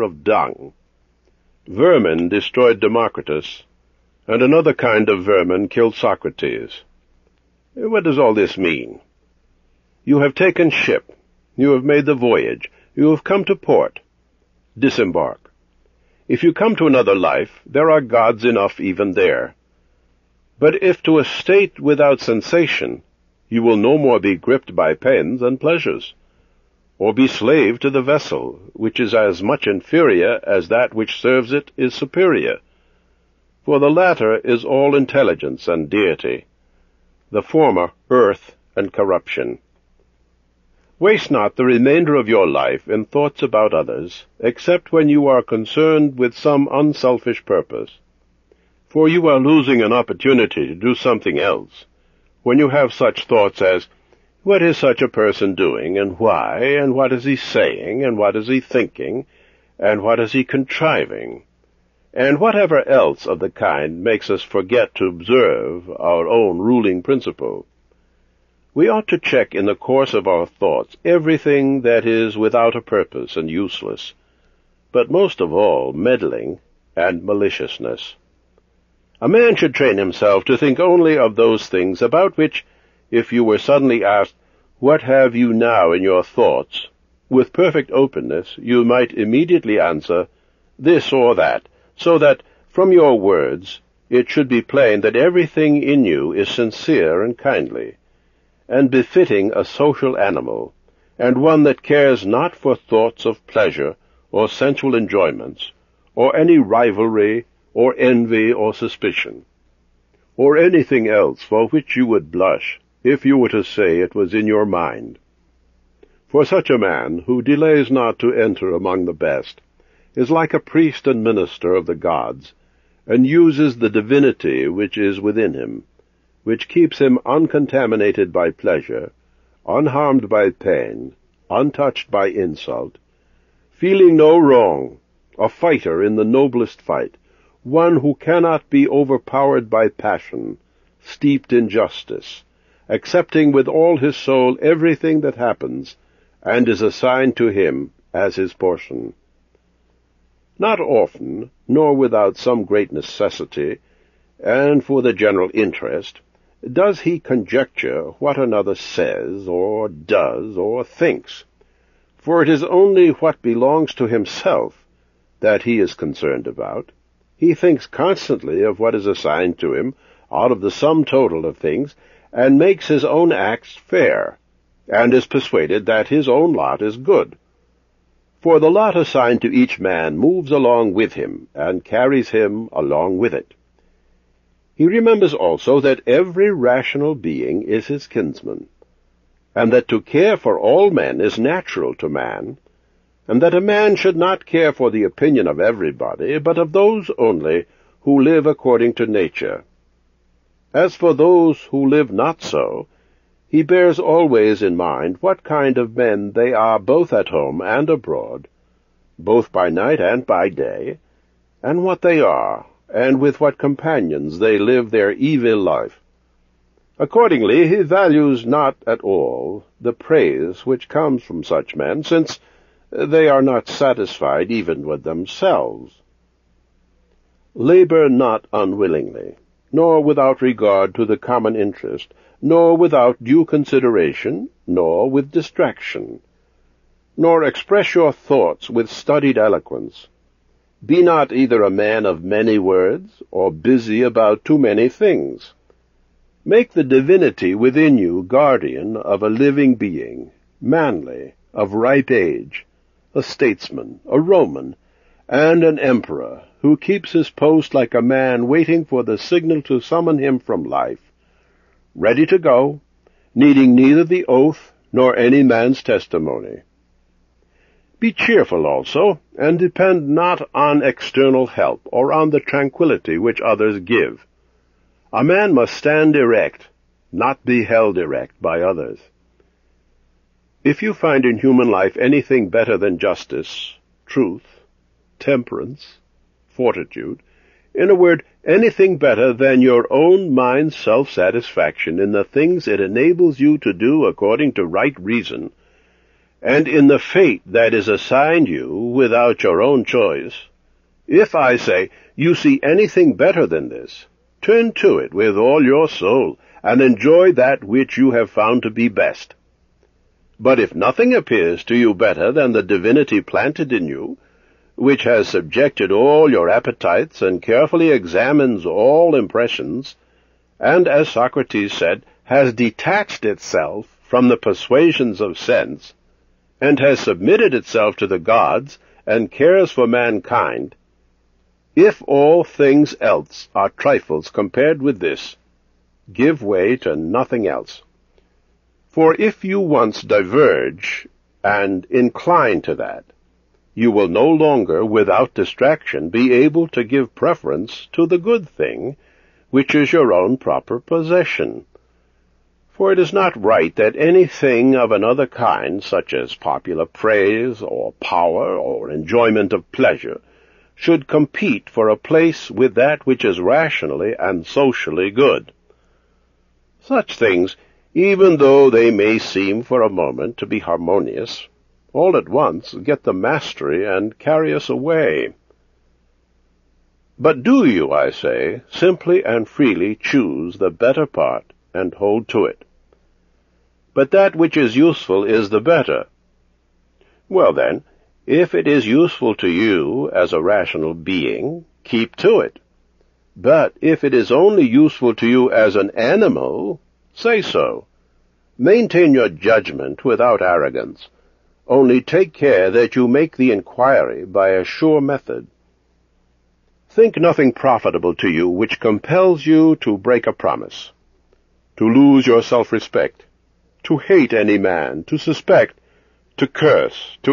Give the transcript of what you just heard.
of dung. Vermin destroyed Democritus, and another kind of vermin killed Socrates. What does all this mean? You have taken ship. You have made the voyage. You have come to port. Disembark. If you come to another life, there are gods enough even there. But if to a state without sensation, you will no more be gripped by pains and pleasures, or be slave to the vessel, which is as much inferior as that which serves it is superior. For the latter is all intelligence and deity, the former earth and corruption. Waste not the remainder of your life in thoughts about others, except when you are concerned with some unselfish purpose. For you are losing an opportunity to do something else, when you have such thoughts as, what is such a person doing, and why, and what is he saying, and what is he thinking, and what is he contriving, and whatever else of the kind makes us forget to observe our own ruling principle. We ought to check in the course of our thoughts everything that is without a purpose and useless, but most of all meddling and maliciousness. A man should train himself to think only of those things about which, if you were suddenly asked, What have you now in your thoughts? with perfect openness you might immediately answer, This or that, so that, from your words, it should be plain that everything in you is sincere and kindly and befitting a social animal, and one that cares not for thoughts of pleasure or sensual enjoyments, or any rivalry, or envy, or suspicion, or anything else for which you would blush if you were to say it was in your mind. For such a man, who delays not to enter among the best, is like a priest and minister of the gods, and uses the divinity which is within him, which keeps him uncontaminated by pleasure, unharmed by pain, untouched by insult, feeling no wrong, a fighter in the noblest fight, one who cannot be overpowered by passion, steeped in justice, accepting with all his soul everything that happens, and is assigned to him as his portion. Not often, nor without some great necessity, and for the general interest, does he conjecture what another says, or does, or thinks? For it is only what belongs to himself that he is concerned about. He thinks constantly of what is assigned to him out of the sum total of things, and makes his own acts fair, and is persuaded that his own lot is good. For the lot assigned to each man moves along with him, and carries him along with it. He remembers also that every rational being is his kinsman, and that to care for all men is natural to man, and that a man should not care for the opinion of everybody, but of those only who live according to nature. As for those who live not so, he bears always in mind what kind of men they are both at home and abroad, both by night and by day, and what they are, and with what companions they live their evil life. Accordingly, he values not at all the praise which comes from such men, since they are not satisfied even with themselves. Labor not unwillingly, nor without regard to the common interest, nor without due consideration, nor with distraction, nor express your thoughts with studied eloquence, be not either a man of many words, or busy about too many things. Make the divinity within you guardian of a living being, manly, of ripe age, a statesman, a Roman, and an emperor, who keeps his post like a man waiting for the signal to summon him from life, ready to go, needing neither the oath nor any man's testimony. Be cheerful also, and depend not on external help, or on the tranquillity which others give. A man must stand erect, not be held erect by others. If you find in human life anything better than justice, truth, temperance, fortitude, in a word, anything better than your own mind's self-satisfaction in the things it enables you to do according to right reason, and in the fate that is assigned you without your own choice, if I say you see anything better than this, turn to it with all your soul, and enjoy that which you have found to be best. But if nothing appears to you better than the divinity planted in you, which has subjected all your appetites and carefully examines all impressions, and, as Socrates said, has detached itself from the persuasions of sense, and has submitted itself to the gods, and cares for mankind, if all things else are trifles compared with this, give way to nothing else. For if you once diverge and incline to that, you will no longer, without distraction, be able to give preference to the good thing, which is your own proper possession. For it is not right that anything of another kind, such as popular praise, or power, or enjoyment of pleasure, should compete for a place with that which is rationally and socially good. Such things, even though they may seem for a moment to be harmonious, all at once get the mastery and carry us away. But do you, I say, simply and freely choose the better part and hold to it. But that which is useful is the better. Well then, if it is useful to you as a rational being, keep to it. But if it is only useful to you as an animal, say so. Maintain your judgment without arrogance. Only take care that you make the inquiry by a sure method. Think nothing profitable to you which compels you to break a promise, to lose your self-respect, to hate any man, to suspect, to curse, to